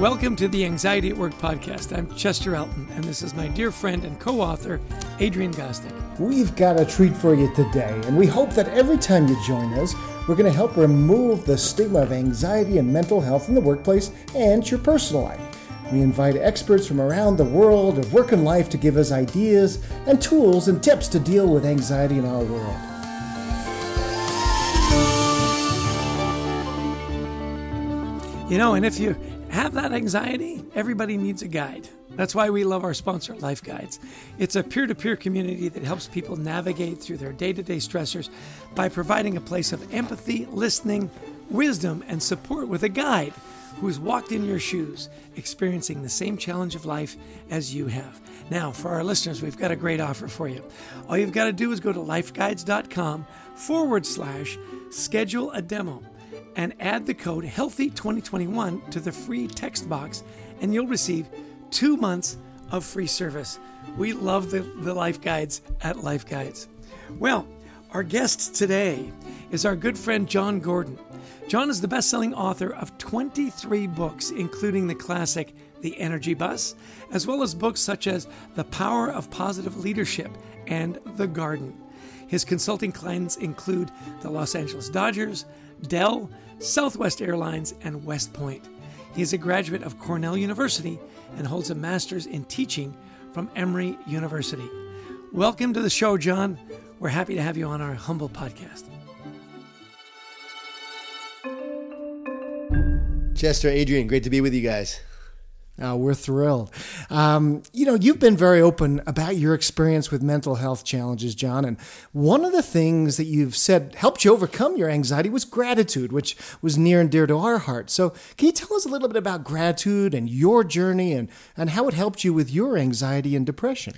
Welcome to the Anxiety at Work podcast. I'm Chester Elton, and this is my dear friend and co author, Adrian Gostick. We've got a treat for you today, and we hope that every time you join us, we're going to help remove the stigma of anxiety and mental health in the workplace and your personal life. We invite experts from around the world of work and life to give us ideas and tools and tips to deal with anxiety in our world. You know, and if you have that anxiety, everybody needs a guide. That's why we love our sponsor, Life Guides. It's a peer to peer community that helps people navigate through their day to day stressors by providing a place of empathy, listening, wisdom, and support with a guide who's walked in your shoes, experiencing the same challenge of life as you have. Now, for our listeners, we've got a great offer for you. All you've got to do is go to lifeguides.com forward slash schedule a demo and add the code HEALTHY2021 to the free text box, and you'll receive two months of free service. We love the, the Life Guides at Life Guides. Well, our guest today is our good friend Jon Gordon. John is the best selling author of 23 books, including the classic The Energy Bus, as well as books such as The Power of Positive Leadership and The Garden. His consulting clients include the Los Angeles Dodgers, Dell, Southwest Airlines, and West Point. He is a graduate of Cornell University and holds a master's in teaching from Emory University. Welcome to the show, John. We're happy to have you on our humble podcast. Chester, Adrian, great to be with you guys. Oh, we're thrilled. Um, you know, you've been very open about your experience with mental health challenges, John. And one of the things that you've said helped you overcome your anxiety was gratitude, which was near and dear to our heart. So, can you tell us a little bit about gratitude and your journey and, and how it helped you with your anxiety and depression?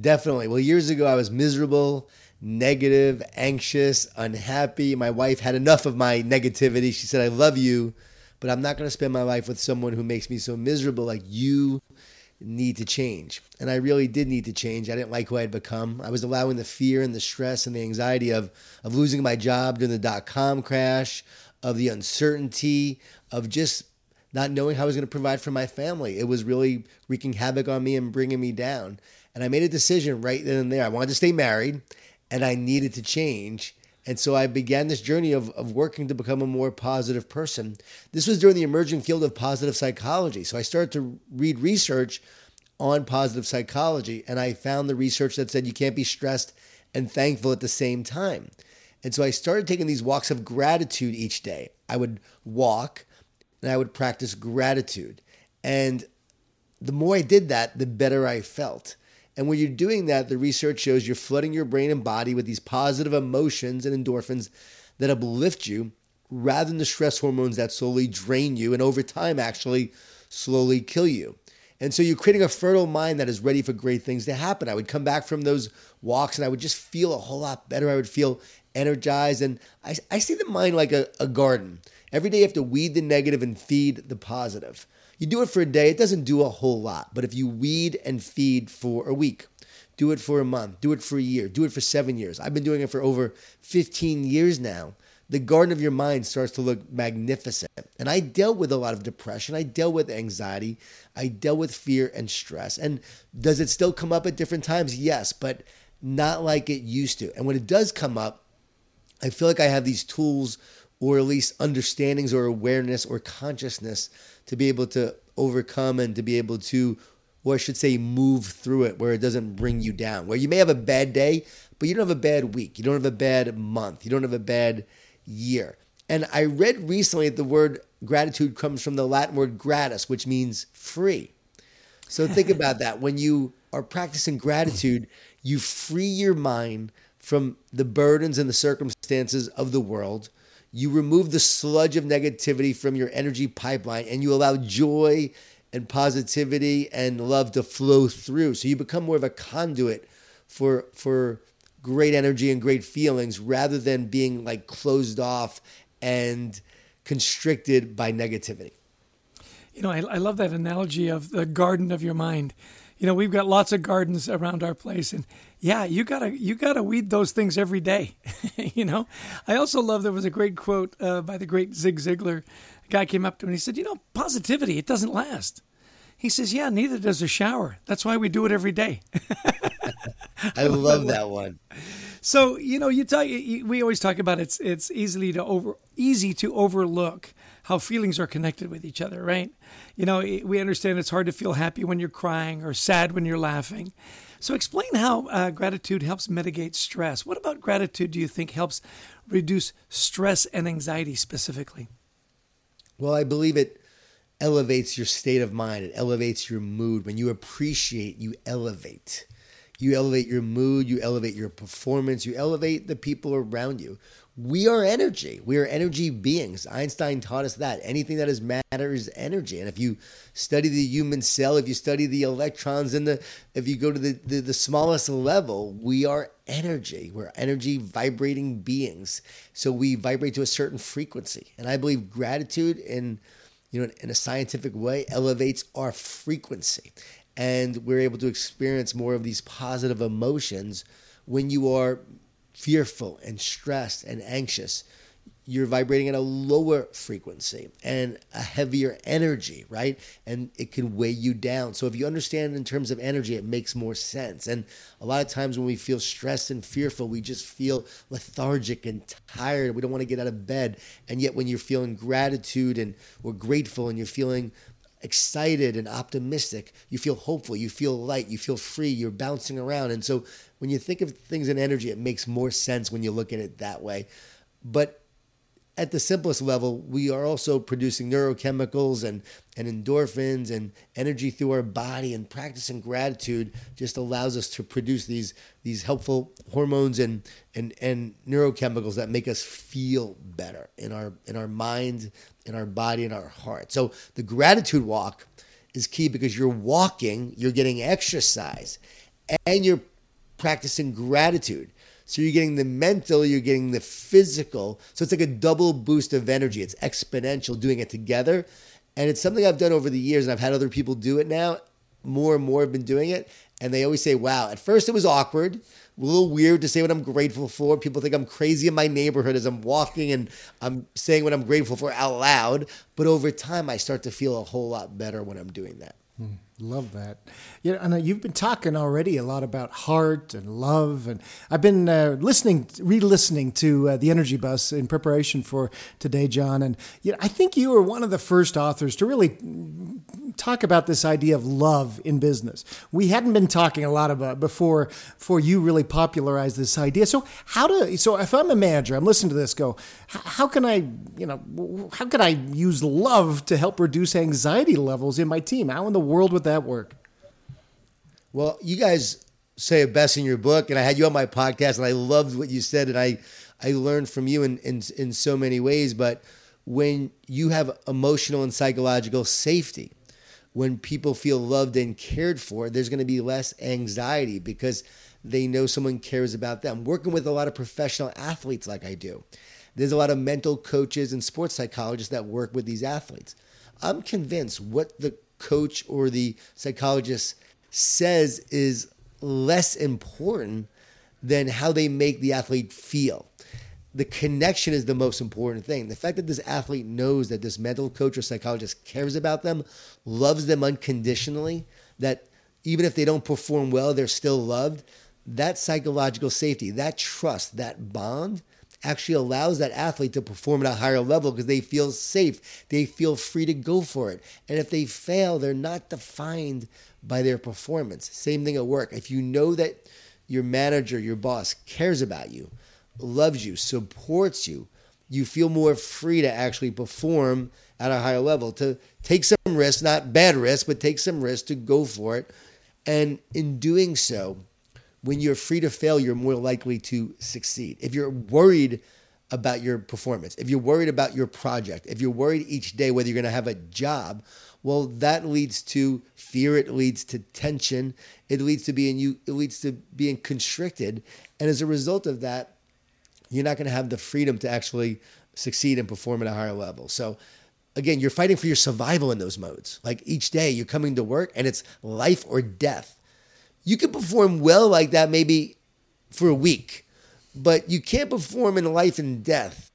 Definitely. Well, years ago, I was miserable, negative, anxious, unhappy. My wife had enough of my negativity. She said, I love you but I'm not going to spend my life with someone who makes me so miserable. Like you need to change. And I really did need to change. I didn't like who I had become. I was allowing the fear and the stress and the anxiety of, of losing my job during the dot com crash, of the uncertainty, of just not knowing how I was going to provide for my family. It was really wreaking havoc on me and bringing me down. And I made a decision right then and there. I wanted to stay married and I needed to change. And so I began this journey of, of working to become a more positive person. This was during the emerging field of positive psychology. So I started to read research on positive psychology, and I found the research that said you can't be stressed and thankful at the same time. And so I started taking these walks of gratitude each day. I would walk and I would practice gratitude. And the more I did that, the better I felt. And when you're doing that, the research shows you're flooding your brain and body with these positive emotions and endorphins that uplift you rather than the stress hormones that slowly drain you and over time actually slowly kill you. And so you're creating a fertile mind that is ready for great things to happen. I would come back from those walks and I would just feel a whole lot better. I would feel energized. And I, I see the mind like a, a garden. Every day you have to weed the negative and feed the positive. You do it for a day, it doesn't do a whole lot. But if you weed and feed for a week, do it for a month, do it for a year, do it for seven years. I've been doing it for over 15 years now. The garden of your mind starts to look magnificent. And I dealt with a lot of depression. I dealt with anxiety. I dealt with fear and stress. And does it still come up at different times? Yes, but not like it used to. And when it does come up, I feel like I have these tools or at least understandings or awareness or consciousness to be able to overcome and to be able to, or I should say, move through it where it doesn't bring you down. Where you may have a bad day, but you don't have a bad week. You don't have a bad month. You don't have a bad year. And I read recently that the word gratitude comes from the Latin word gratis, which means free. So think about that. When you are practicing gratitude, you free your mind from the burdens and the circumstances of the world you remove the sludge of negativity from your energy pipeline and you allow joy and positivity and love to flow through. So you become more of a conduit for for great energy and great feelings rather than being like closed off and constricted by negativity. You know, I, I love that analogy of the garden of your mind You know, we've got lots of gardens around our place, and yeah, you gotta you gotta weed those things every day. you know, I also love there was a great quote uh, by the great Zig Ziglar. A guy came up to him and he said, "You know, positivity it doesn't last." He says, "Yeah, neither does a shower. That's why we do it every day." I love that one. So you know, you talk. We always talk about it's it's easily to over easy to overlook how feelings are connected with each other, right? You know, we understand it's hard to feel happy when you're crying or sad when you're laughing. So explain how uh, gratitude helps mitigate stress. What about gratitude do you think helps reduce stress and anxiety specifically? Well, I believe it elevates your state of mind. It elevates your mood. When you appreciate, you elevate. You elevate your mood, you elevate your performance, you elevate the people around you. We are energy. We are energy beings. Einstein taught us that. Anything that is matter is energy. And if you study the human cell, if you study the electrons in the if you go to the, the, the smallest level, we are energy. We're energy vibrating beings. So we vibrate to a certain frequency. And I believe gratitude in you know in a scientific way elevates our frequency. And we're able to experience more of these positive emotions when you are fearful and stressed and anxious you're vibrating at a lower frequency and a heavier energy, right? And it can weigh you down. So if you understand in terms of energy, it makes more sense. And a lot of times when we feel stressed and fearful, we just feel lethargic and tired. We don't want to get out of bed. And yet when you're feeling gratitude and or grateful and you're feeling excited and optimistic. You feel hopeful, you feel light, you feel free, you're bouncing around. And so when you think of things in energy, it makes more sense when you look at it that way. But at the simplest level, we are also producing neurochemicals and, and endorphins and energy through our body. And practicing gratitude just allows us to produce these, these helpful hormones and, and, and neurochemicals that make us feel better in our, in our mind, in our body, in our heart. So the gratitude walk is key because you're walking, you're getting exercise, and you're practicing gratitude. So you're getting the mental, you're getting the physical. So it's like a double boost of energy. It's exponential doing it together. And it's something I've done over the years, and I've had other people do it now. More and more have been doing it. And they always say, wow, at first it was awkward, a little weird to say what I'm grateful for. People think I'm crazy in my neighborhood as I'm walking and I'm saying what I'm grateful for out loud. But over time, I start to feel a whole lot better when I'm doing that. Hmm. Love that. Yeah, and uh, you've been talking already a lot about heart and love, and I've been uh, listening, re-listening to uh, the Energy Bus in preparation for today, John. And you know, I think you were one of the first authors to really talk about this idea of love in business. We hadn't been talking a lot about before before you really popularized this idea. So how do so if I'm a manager, I'm listening to this, go, how can I, you know, how can I use love to help reduce anxiety levels in my team? How in the world would that work? Well, you guys say it best in your book, and I had you on my podcast, and I loved what you said, and I I learned from you in in, in so many ways. But when you have emotional and psychological safety, when people feel loved and cared for, there's going to be less anxiety because they know someone cares about them. Working with a lot of professional athletes like I do, there's a lot of mental coaches and sports psychologists that work with these athletes. I'm convinced what the coach or the psychologist says is less important than how they make the athlete feel the connection is the most important thing. The fact that this athlete knows that this mental coach or psychologist cares about them, loves them unconditionally, that even if they don't perform well, they're still loved, that psychological safety, that trust, that bond actually allows that athlete to perform at a higher level because they feel safe. They feel free to go for it. And if they fail, they're not defined by their performance. Same thing at work. If you know that your manager, your boss cares about you, loves you, supports you, you feel more free to actually perform at a higher level, to take some risks, not bad risks, but take some risks to go for it. And in doing so, when you're free to fail, you're more likely to succeed. If you're worried about your performance, if you're worried about your project, if you're worried each day whether you're going to have a job, well, that leads to fear. It leads to tension. It leads to being you. It leads to being constricted, and as a result of that, you're not going to have the freedom to actually succeed and perform at a higher level. So, again, you're fighting for your survival in those modes. Like each day you're coming to work and it's life or death. You can perform well like that maybe for a week, but you can't perform in life and death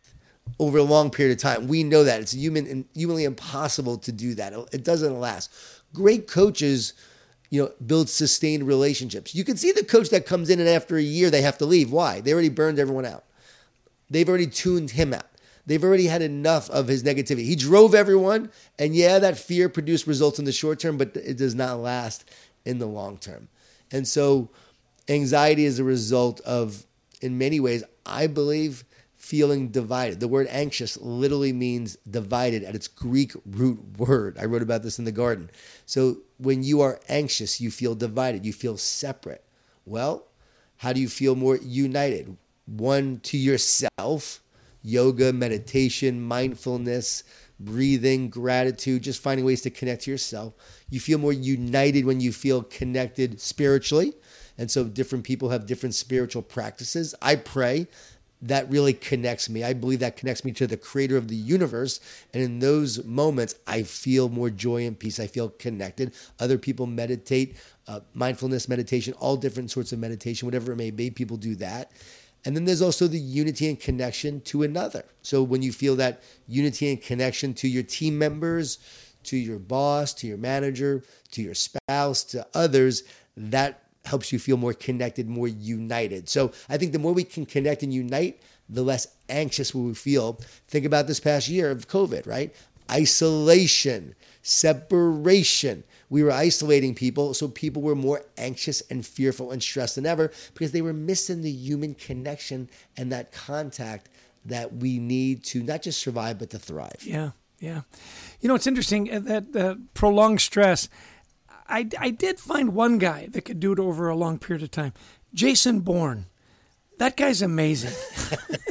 over a long period of time. We know that it's human humanly impossible to do that. It doesn't last. Great coaches, you know, build sustained relationships. You can see the coach that comes in and after a year they have to leave. Why? They already burned everyone out. They've already tuned him out. They've already had enough of his negativity. He drove everyone, and yeah, that fear produced results in the short term, but it does not last in the long term. And so, anxiety is a result of, in many ways, I believe, feeling divided. The word anxious literally means divided at its Greek root word. I wrote about this in the garden. So, when you are anxious, you feel divided, you feel separate. Well, how do you feel more united? One to yourself yoga, meditation, mindfulness, breathing, gratitude, just finding ways to connect to yourself. You feel more united when you feel connected spiritually. And so different people have different spiritual practices. I pray that really connects me. I believe that connects me to the creator of the universe. And in those moments, I feel more joy and peace. I feel connected. Other people meditate, uh, mindfulness meditation, all different sorts of meditation, whatever it may be. People do that. And then there's also the unity and connection to another. So when you feel that unity and connection to your team members, to your boss, to your manager, to your spouse, to others, that helps you feel more connected, more united. So I think the more we can connect and unite, the less anxious we feel. Think about this past year of COVID, right? Isolation, separation we were isolating people, so people were more anxious and fearful and stressed than ever because they were missing the human connection and that contact that we need to not just survive but to thrive. Yeah, yeah. You know, it's interesting uh, that uh, prolonged stress. I, I did find one guy that could do it over a long period of time. Jason Bourne. That guy's amazing.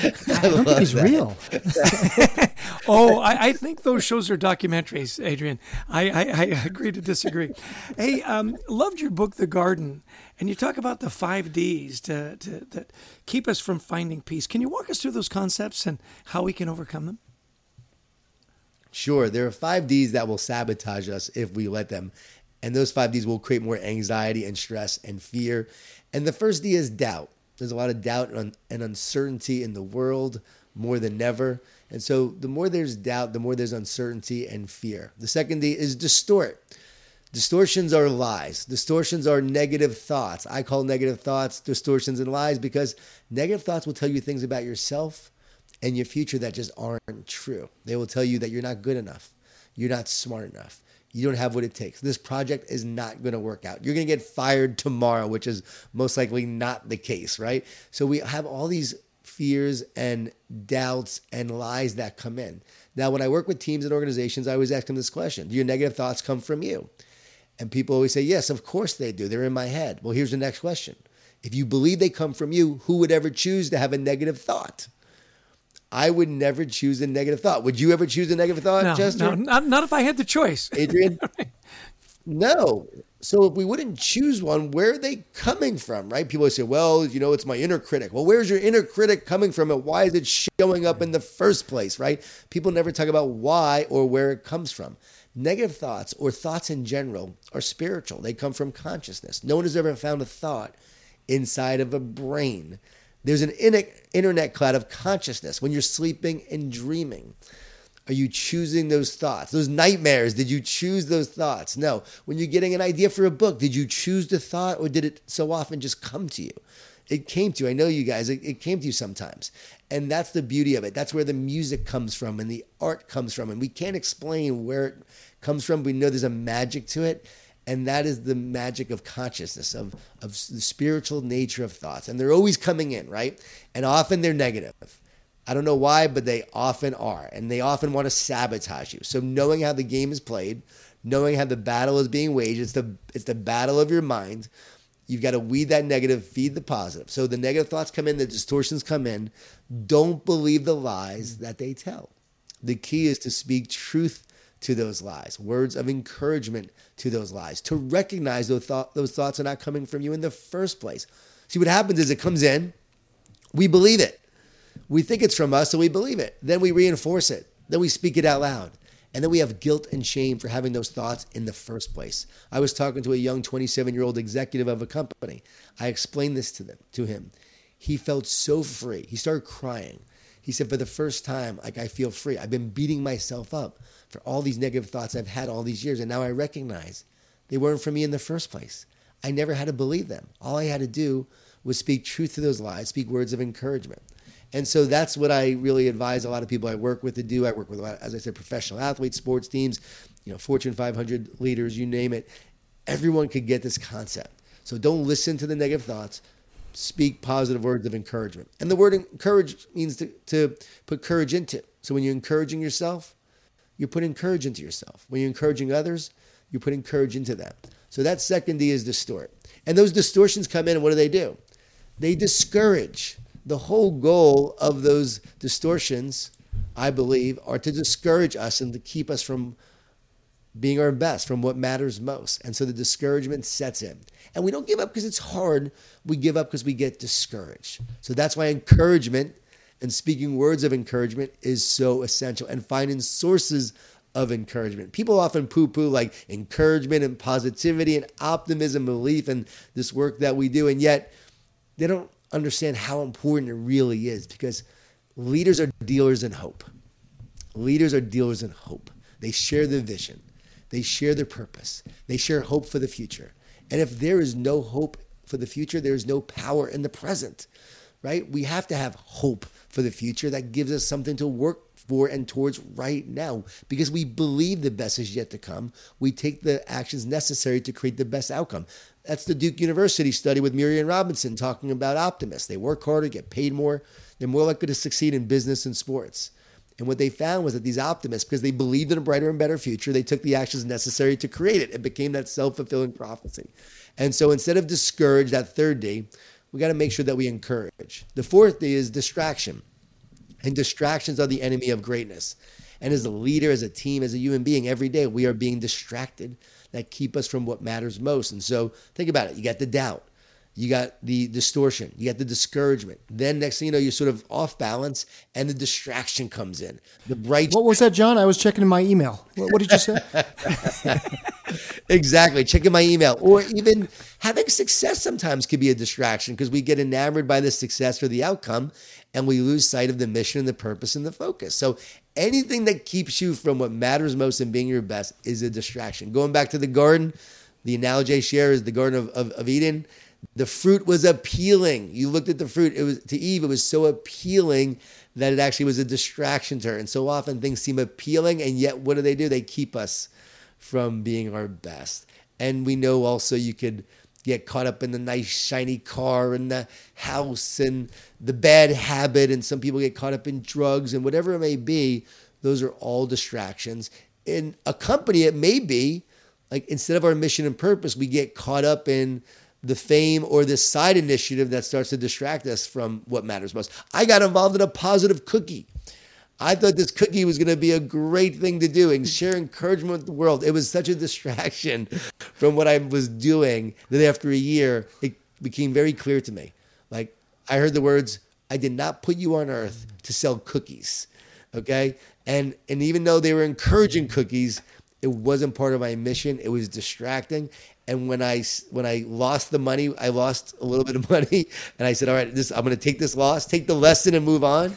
I, don't think he's that. real. oh, I, I, think those shows are documentaries, Adrian. I, I, I agree to disagree. hey, um, loved your book, The Garden, and you talk about the five Ds to, to, to keep us from finding peace. Can you walk us through those concepts and how we can overcome them? Sure. There are five Ds that will sabotage us if we let them. And those five Ds will create more anxiety and stress and fear. And the first D is doubt. There's a lot of doubt and uncertainty in the world more than ever. And so the more there's doubt, the more there's uncertainty and fear. The second D is distort. Distortions are lies. Distortions are negative thoughts. I call negative thoughts distortions and lies because negative thoughts will tell you things about yourself and your future that just aren't true. They will tell you that you're not good enough, you're not smart enough, you don't have what it takes. This project is not going to work out. You're going to get fired tomorrow, which is most likely not the case, right? So we have all these fears and doubts and lies that come in. Now, when I work with teams and organizations, I always ask them this question Do your negative thoughts come from you? And people always say, Yes, of course they do. They're in my head. Well, here's the next question If you believe they come from you, who would ever choose to have a negative thought? I would never choose a negative thought. Would you ever choose a negative thought, no, Chester? No, not, not if I had the choice. Adrian? no. So if we wouldn't choose one, where are they coming from, right? People say, well, you know, it's my inner critic. Well, where's your inner critic coming from and why is it showing up in the first place, right? People never talk about why or where it comes from. Negative thoughts or thoughts in general are spiritual. They come from consciousness. No one has ever found a thought inside of a brain there's an internet cloud of consciousness when you're sleeping and dreaming. Are you choosing those thoughts? Those nightmares, did you choose those thoughts? No. When you're getting an idea for a book, did you choose the thought or did it so often just come to you? It came to you. I know you guys, it, it came to you sometimes. And that's the beauty of it. That's where the music comes from and the art comes from. And we can't explain where it comes from. We know there's a magic to it. And that is the magic of consciousness, of, of the spiritual nature of thoughts. And they're always coming in, right? And often they're negative. I don't know why, but they often are. And they often want to sabotage you. So knowing how the game is played, knowing how the battle is being waged, it's the it's the battle of your mind. You've got to weed that negative, feed the positive. So the negative thoughts come in, the distortions come in. Don't believe the lies that they tell. The key is to speak truth to those lies, words of encouragement to those lies, to recognize those, thought, those thoughts are not coming from you in the first place. See, what happens is it comes in, we believe it. We think it's from us, so we believe it. Then we reinforce it. Then we speak it out loud. And then we have guilt and shame for having those thoughts in the first place. I was talking to a young 27 year old executive of a company. I explained this to them, to him. He felt so free. He started crying. He said, for the first time, like I feel free. I've been beating myself up for all these negative thoughts I've had all these years. And now I recognize they weren't for me in the first place. I never had to believe them. All I had to do was speak truth to those lies, speak words of encouragement. And so that's what I really advise a lot of people I work with to do. I work with, lot, as I said, professional athletes, sports teams, you know, Fortune 500 leaders, you name it. Everyone could get this concept. So don't listen to the negative thoughts. Speak positive words of encouragement. And the word encourage means to, to put courage into. So when you're encouraging yourself, you're putting courage into yourself. When you're encouraging others, you're putting courage into them. So that second D is distort. And those distortions come in, and what do they do? They discourage the whole goal of those distortions, I believe, are to discourage us and to keep us from being our best, from what matters most. And so the discouragement sets in. And we don't give up because it's hard. We give up because we get discouraged. So that's why encouragement and speaking words of encouragement is so essential and finding sources of encouragement. People often poo poo like encouragement and positivity and optimism, belief in this work that we do. And yet they don't understand how important it really is because leaders are dealers in hope. Leaders are dealers in hope. They share the vision, they share their purpose, they share hope for the future. And if there is no hope for the future, there is no power in the present, right? We have to have hope for the future that gives us something to work for and towards right now because we believe the best is yet to come. We take the actions necessary to create the best outcome. That's the Duke University study with Miriam Robinson talking about optimists. They work harder, get paid more, they're more likely to succeed in business and sports. And what they found was that these optimists, because they believed in a brighter and better future, they took the actions necessary to create it. It became that self fulfilling prophecy. And so instead of discourage, that third D, we got to make sure that we encourage. The fourth D is distraction. And distractions are the enemy of greatness. And as a leader, as a team, as a human being, every day we are being distracted that keep us from what matters most. And so think about it. You got the doubt, you got the distortion, you got the discouragement. Then next thing you know, you're sort of off balance and the distraction comes in. The bright. What was that, John? I was checking in my email. What, what did you say? exactly. Checking my email. Or even having success sometimes could be a distraction because we get enamored by the success or the outcome and we lose sight of the mission and the purpose and the focus. So anything that keeps you from what matters most and being your best is a distraction. Going back to the garden, the analogy I share is the Garden of, of, of Eden. The fruit was appealing. You looked at the fruit, it was to Eve, it was so appealing that it actually was a distraction to her. And so often things seem appealing, and yet what do they do? They keep us from being our best. And we know also you could get caught up in the nice shiny car and the house and the bad habit and some people get caught up in drugs and whatever it may be those are all distractions. In a company it may be like instead of our mission and purpose we get caught up in the fame or this side initiative that starts to distract us from what matters most. I got involved in a positive cookie I thought this cookie was going to be a great thing to do and share encouragement with the world. It was such a distraction from what I was doing that after a year, it became very clear to me. Like, I heard the words, I did not put you on earth to sell cookies. Okay. And, and even though they were encouraging cookies, it wasn't part of my mission. It was distracting. And when I when I lost the money, I lost a little bit of money, and I said, "All right, this I'm going to take this loss, take the lesson, and move on."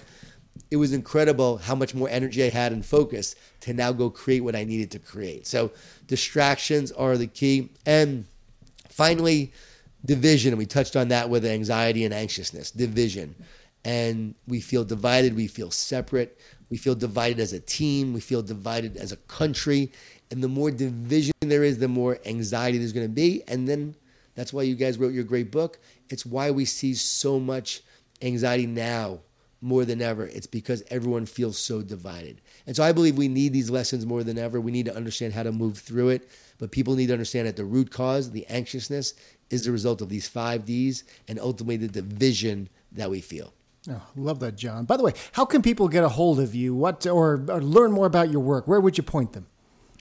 It was incredible how much more energy I had and focus to now go create what I needed to create. So distractions are the key. And finally, division. And we touched on that with anxiety and anxiousness. Division. And we feel divided, we feel separate, we feel divided as a team, we feel divided as a country. And the more division there is, the more anxiety there's going to be. And then that's why you guys wrote your great book. It's why we see so much anxiety now more than ever. It's because everyone feels so divided. And so I believe we need these lessons more than ever. We need to understand how to move through it. But people need to understand that the root cause, the anxiousness, is the result of these five D's and ultimately the division that we feel. Oh, love that, John. By the way, how can people get a hold of you? What or, or learn more about your work? Where would you point them?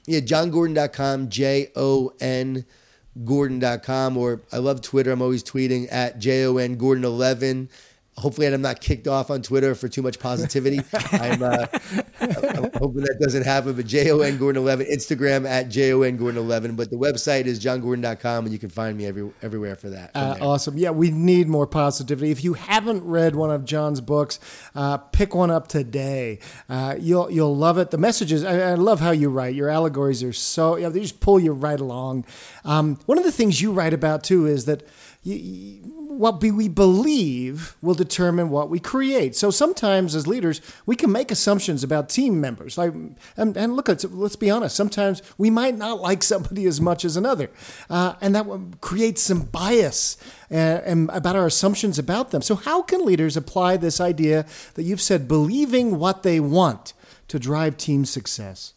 Yeah, jongordon.com, J O N Gordon.com, or I love Twitter. I'm always tweeting at J O N Gordon 11 hopefully I'm not kicked off on Twitter for too much positivity. I'm, uh, I'm, hoping that doesn't happen. But J O N Gordon 11, Instagram at J O N Gordon 11. But the website is jongordon.com, and you can find me every, everywhere for that. Uh, awesome. Yeah, we need more positivity. If you haven't read one of John's books, uh, pick one up today. Uh, you'll you'll love it. The messages. I, I, love how you write. Your allegories are so. You know, they just pull you right along. Um, one of the things you write about too is that. You, what we believe will determine what we create. So sometimes, as leaders, we can make assumptions about team members. Like, and, and look, let's, let's be honest. Sometimes we might not like somebody as much as another, uh, and that creates some bias uh, and about our assumptions about them. So, how can leaders apply this idea that you've said, believing what they want, to drive team success?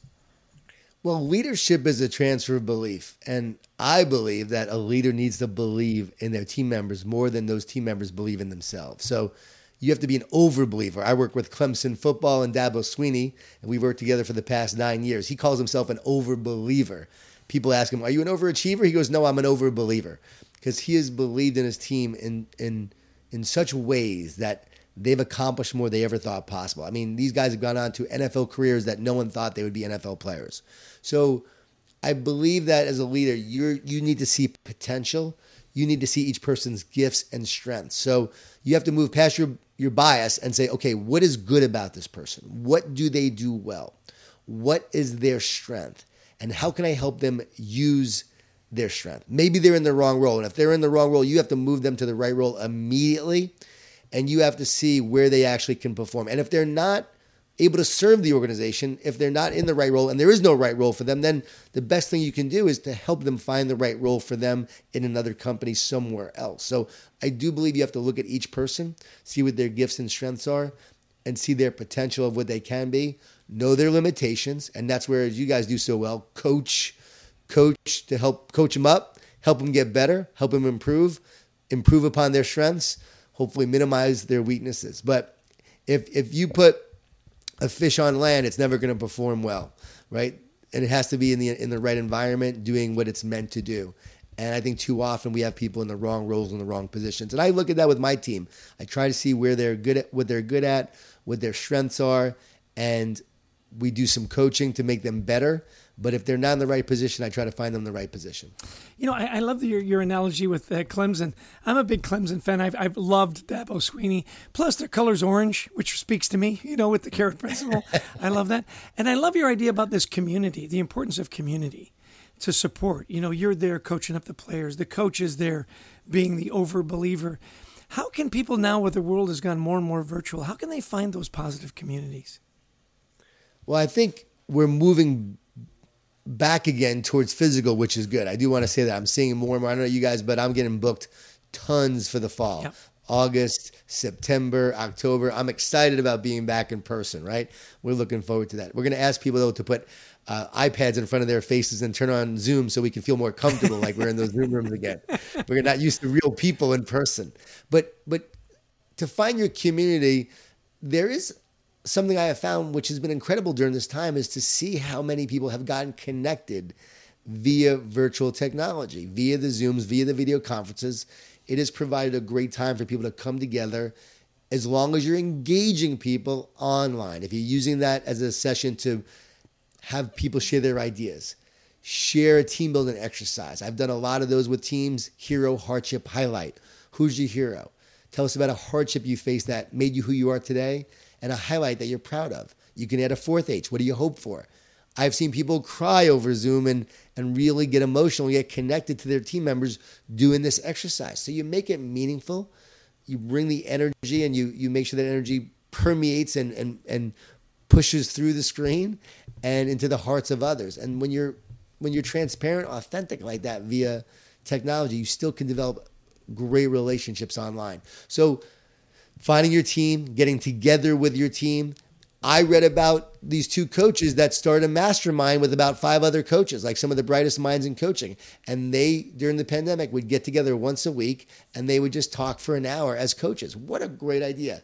Well, leadership is a transfer of belief. And I believe that a leader needs to believe in their team members more than those team members believe in themselves. So you have to be an overbeliever. I work with Clemson football and Dabo Swinney, and we've worked together for the past nine years. He calls himself an overbeliever. People ask him, Are you an overachiever? He goes, No, I'm an overbeliever. Because he has believed in his team in, in, in such ways that they've accomplished more than they ever thought possible. I mean, these guys have gone on to NFL careers that no one thought they would be NFL players. So I believe that as a leader, you you need to see potential. You need to see each person's gifts and strengths. So you have to move past your your bias and say, okay, what is good about this person? What do they do well? What is their strength? And how can I help them use their strength? Maybe they're in the wrong role. And if they're in the wrong role, you have to move them to the right role immediately. And you have to see where they actually can perform. And if they're not able to serve the organization if they're not in the right role and there is no right role for them then the best thing you can do is to help them find the right role for them in another company somewhere else. So i do believe you have to look at each person see what their gifts and strengths are and see their potential of what they can be know their limitations and that's where you guys do so well. Coach coach to help coach them up help them get better help them improve improve upon their strengths hopefully minimize their weaknesses. But if if you put a fish on land, it's never going to perform well, right? And it has to be in the in the right environment, doing what it's meant to do. And I think too often we have people in the wrong roles in the wrong positions. And I look at that with my team. I try to see where they're good at, what they're good at, what their strengths are, and we do some coaching to make them better. But if they're not in the right position, I try to find them the right position. You know, I, I love your, your analogy with uh, Clemson. I'm a big Clemson fan. I've, I've loved Dabo Swinney. Plus, their color's orange, which speaks to me, you know, with the carrot principle. I love that. And I love your idea about this community, the importance of community to support. You know, you're there coaching up the players, the coach is there being the over believer. How can people now, where the world has gone more and more virtual, how can they find those positive communities? Well, I think we're moving back again towards physical, which is good. I do want to say that I'm seeing more and more. I don't know you guys, but I'm getting booked tons for the fall. Yep. August, September, October. I'm excited about being back in person, right? We're looking forward to that. We're going to ask people, though, to put uh, iPads in front of their faces and turn on Zoom so we can feel more comfortable, like we're in those Zoom rooms again. We're not used to real people in person. But, but to find your community, there is something I have found, which has been incredible during this time, is to see how many people have gotten connected via virtual technology, via the Zooms, via the video conferences. It has provided a great time for people to come together as long as you're engaging people online. If you're using that as a session to have people share their ideas, share a team building exercise. I've done a lot of those with teams hero, hardship, highlight. Who's your hero? Tell us about a hardship you faced that made you who you are today and a highlight that you're proud of. You can add a fourth H. What do you hope for? I've seen people cry over Zoom and, and really get emotional, get connected to their team members doing this exercise. So you make it meaningful. You bring the energy and you, you make sure that energy permeates and, and, and pushes through the screen and into the hearts of others. And when you're when you're transparent, authentic like that via technology, you still can develop great relationships online. So finding your team, getting together with your team. I read about these two coaches that started a mastermind with about five other coaches, like some of the brightest minds in coaching. And they, during the pandemic, would get together once a week and they would just talk for an hour as coaches. What a great idea.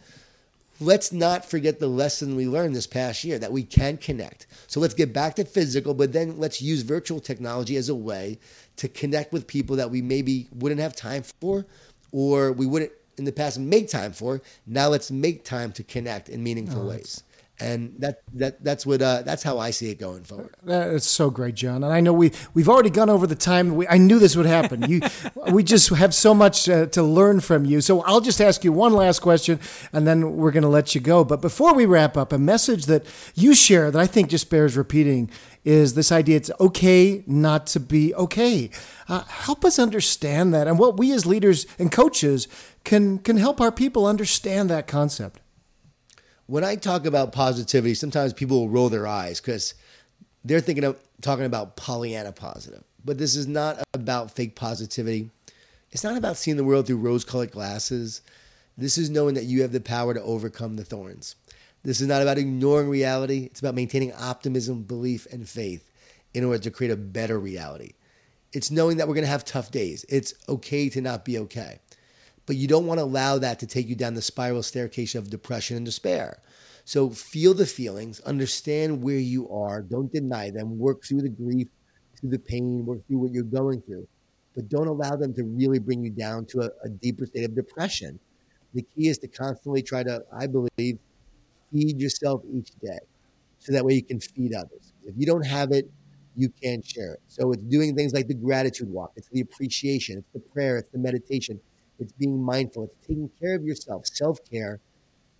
Let's not forget the lesson we learned this past year that we can connect. So let's get back to physical, but then let's use virtual technology as a way to connect with people that we maybe wouldn't have time for or we wouldn't in the past make time for. Now let's make time to connect in meaningful oh, ways and that that that's what uh, that's how I see it going forward. That's so great, John. And I know we we've already gone over the time. We, I knew this would happen. You, we just have so much uh, to learn from you. So I'll just ask you one last question, and then we're going to let you go. But before we wrap up, a message that you share that I think just bears repeating is this idea: it's okay not to be okay. Uh, help us understand that, and what we as leaders and coaches can can help our people understand that concept when I talk about positivity, sometimes people will roll their eyes because they're thinking of talking about Pollyanna positive. But this is not about fake positivity. It's not about seeing the world through rose colored glasses. This is knowing that you have the power to overcome the thorns. This is not about ignoring reality. It's about maintaining optimism, belief, and faith in order to create a better reality. It's knowing that we're going to have tough days. It's okay to not be okay but you don't want to allow that to take you down the spiral staircase of depression and despair. So feel the feelings, understand where you are, don't deny them, work through the grief, through the pain, work through what you're going through, but don't allow them to really bring you down to a, a deeper state of depression. The key is to constantly try to, I believe, feed yourself each day so that way you can feed others. If you don't have it, you can't share it. So it's doing things like the gratitude walk, it's the appreciation, it's the prayer, it's the meditation it's being mindful. It's taking care of yourself, self care,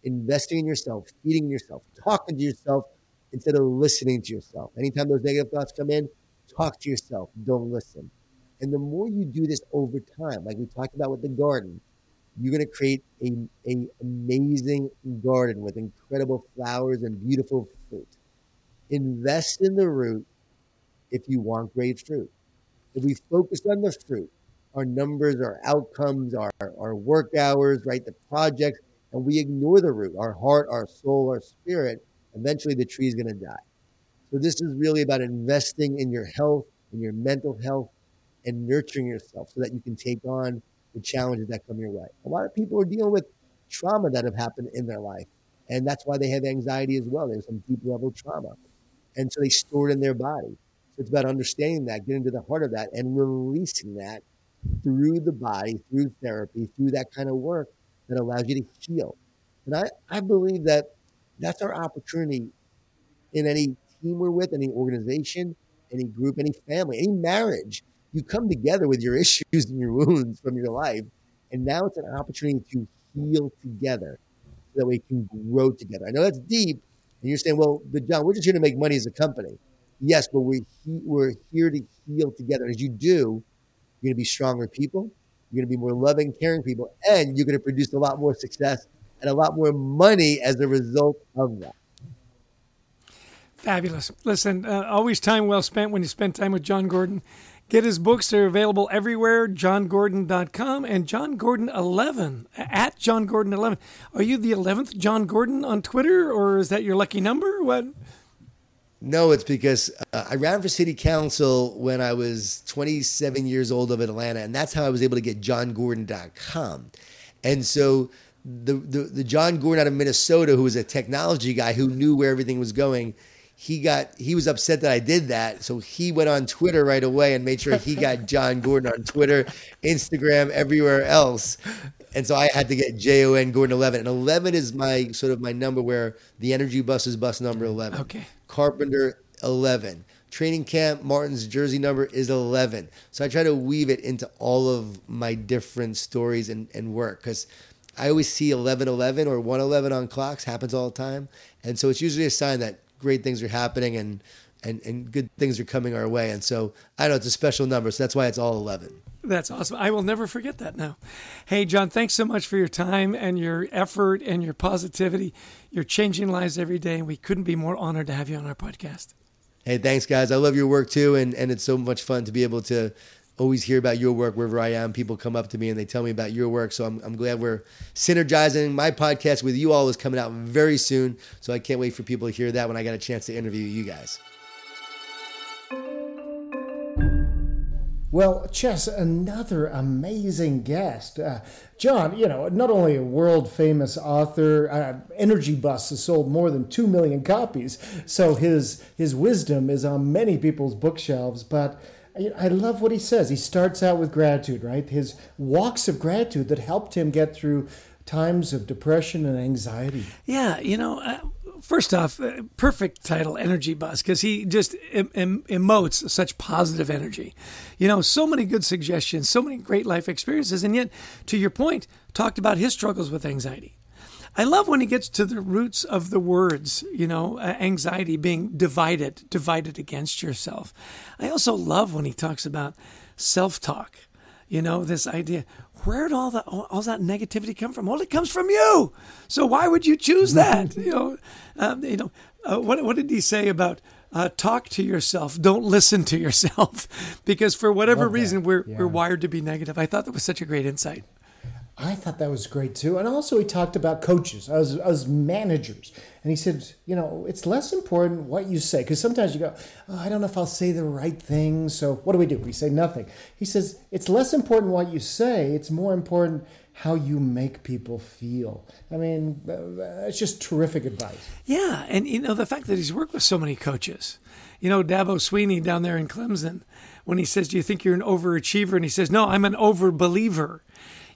investing in yourself, feeding yourself, talking to yourself instead of listening to yourself. Anytime those negative thoughts come in, talk to yourself. Don't listen. And the more you do this over time, like we talked about with the garden, you're going to create a, a amazing garden with incredible flowers and beautiful fruit. Invest in the root if you want great fruit. If we focus on the fruit, our numbers, our outcomes, our, our work hours, right? The projects, and we ignore the root, our heart, our soul, our spirit, eventually the tree is going to die. So this is really about investing in your health, in your mental health, and nurturing yourself so that you can take on the challenges that come your way. A lot of people are dealing with trauma that have happened in their life. And that's why they have anxiety as well. There's some deep level trauma. And so they store it in their body. So it's about understanding that, getting to the heart of that, and releasing that through the body, through therapy, through that kind of work that allows you to heal. And I, I believe that that's our opportunity in any team we're with, any organization, any group, any family, any marriage. You come together with your issues and your wounds from your life. And now it's an opportunity to heal together so that we can grow together. I know that's deep. And you're saying, well, but John, we're just here to make money as a company. Yes, but we're, he- we're here to heal together. As you do, you're going to be stronger people. You're going to be more loving, caring people, and you're going to produce a lot more success and a lot more money as a result of that. Fabulous. Listen, uh, always time well spent when you spend time with Jon Gordon. Get his books. They're available everywhere, jongordon.com and Jon Gordon 11 at Jon Gordon 11. Are you the 11th Jon Gordon on Twitter or is that your lucky number? What? No, it's because uh, I ran for city council when I was 27 years old of Atlanta, and that's how I was able to get jongordon.com. And so the, the, the Jon Gordon out of Minnesota, who was a technology guy who knew where everything was going, he got he was upset that I did that, so he went on Twitter right away and made sure he got John Gordon on Twitter, Instagram, everywhere else. And so I had to get J O N Gordon eleven, and eleven is my sort of my number where the energy bus is bus number eleven. Okay. Carpenter 11. Training camp, Martin's jersey number is 11. So I try to weave it into all of my different stories and, and work because I always see 1111 or 111 on clocks, happens all the time. And so it's usually a sign that great things are happening and, and, and good things are coming our way. And so I know it's a special number, so that's why it's all 11. That's awesome. I will never forget that now. Hey, John, thanks so much for your time and your effort and your positivity. You're changing lives every day, and we couldn't be more honored to have you on our podcast. Hey, thanks, guys. I love your work too, and, and it's so much fun to be able to always hear about your work wherever I am. People come up to me and they tell me about your work. So I'm, I'm glad we're synergizing. My podcast with you all is coming out very soon. So I can't wait for people to hear that when I got a chance to interview you guys. Well, Chess, another amazing guest. Uh, John, you know, not only a world famous author, uh, Energy Bus has sold more than 2 million copies, so his, his wisdom is on many people's bookshelves, but I, love what he says. He starts out with gratitude, right? His walks of gratitude that helped him get through times of depression and anxiety. Yeah, you know, uh, first off, uh, perfect title, Energy Bus, because he just em- em- emotes such positive energy. You know, so many good suggestions, so many great life experiences, and yet, to your point, talked about his struggles with anxiety. I love when he gets to the roots of the words, you know, uh, anxiety being divided, divided against yourself. I also love when he talks about self talk, you know, this idea. Where'd all that all that negativity come from? Well, it comes from you. So why would you choose that? you know, um, you know, uh, what what did he say about uh, talk to yourself? Don't listen to yourself, because for whatever reason we're yeah. we're wired to be negative. I thought that was such a great insight. I thought that was great too. And also, he talked about coaches, as, as managers. And he said, you know, it's less important what you say. Because sometimes you go, oh, I don't know if I'll say the right thing. So what do we do? We say nothing. He says, it's less important what you say, it's more important how you make people feel. I mean, it's just terrific advice. Yeah. And, you know, the fact that he's worked with so many coaches. You know, Dabo Swinney down there in Clemson, when he says, Do you think you're an overachiever? And he says, No, I'm an overbeliever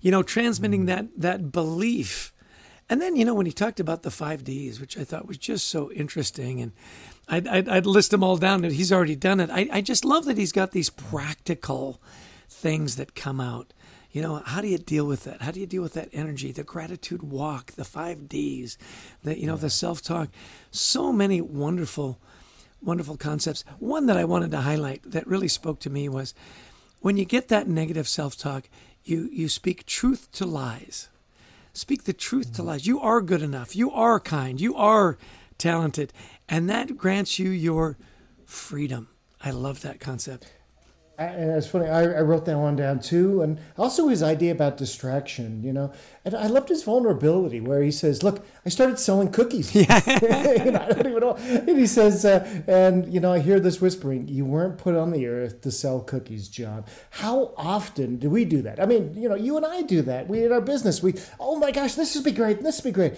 you know, transmitting mm. that that belief. And then, you know, when he talked about the five Ds, which I thought was just so interesting, and I'd, I'd, I'd list them all down, and he's already done it. I, I just love that he's got these practical things that come out. You know, how do you deal with that? How do you deal with that energy? The gratitude walk, the five Ds, the you know, the self talk. So many wonderful, wonderful concepts. One that I wanted to highlight that really spoke to me was when you get that negative self talk, you you speak truth to lies. Speak the truth to mm-hmm. lies. You are good enough. You are kind. You are talented, and that grants you your freedom. I love that concept and it's funny. I, I, wrote that one down too, and also his idea about distraction. You know, and I loved his vulnerability, where he says, "Look, I started selling cookies. Yeah, you know, I don't even know." And he says, uh, "And you know, I hear this whispering: you weren't put on the earth to sell cookies, Jon. How often do we do that? I mean, you know, you and I do that. We in our business, we, oh my gosh, this would be great. This would be great."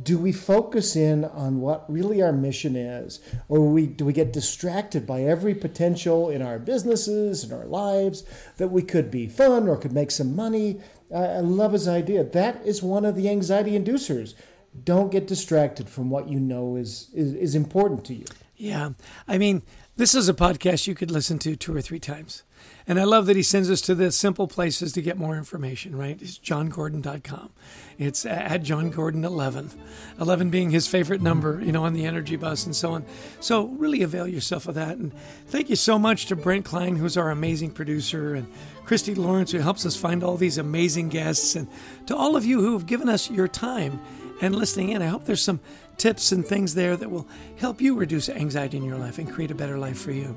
Do we focus in on what really our mission is? Or we, do we get distracted by every potential in our businesses and our lives that we could be fun or could make some money? Uh, i love his idea. That is one of the anxiety inducers. Don't get distracted from what you know is, is, is important to you. Yeah. I mean this is a podcast you could listen to two or three times and I love that he sends us to the simple places to get more information, right? It's jongordon.com. It's at Jon Gordon 11, 11 being his favorite mm-hmm. number, you know, on the energy bus and so on. So really avail yourself of that. And thank you so much to Brent Klein, who's our amazing producer, and Christy Lawrence, who helps us find all these amazing guests, and to all of you who have given us your time and listening in. I hope there's some tips and things there that will help you reduce anxiety in your life and create a better life for you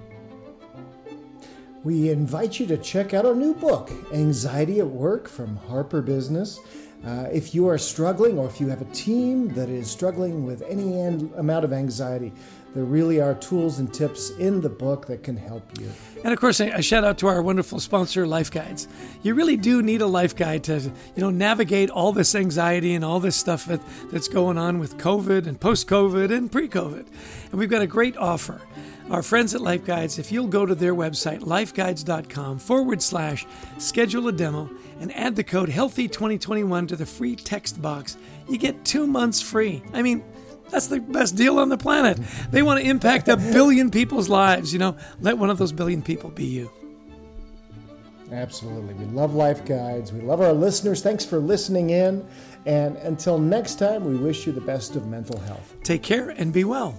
we invite you to check out our new book, Anxiety at Work from Harper Business. Uh, if you are struggling or if you have a team that is struggling with any amount of anxiety, there really are tools and tips in the book that can help you. And of course, a shout out to our wonderful sponsor, Life Guides. You really do need a life guide to, you know, navigate all this anxiety and all this stuff that, that's going on with COVID and post-COVID and pre-COVID. And we've got a great offer. Our friends at Life Guides, if you'll go to their website, lifeguides.com forward slash schedule a demo and add the code HEALTHY2021 to the free text box, you get two months free. I mean, that's the best deal on the planet. They want to impact a billion people's lives. You know, let one of those billion people be you. Absolutely. We love Life Guides. We love our listeners. Thanks for listening in. And until next time, we wish you the best of mental health. Take care and be well.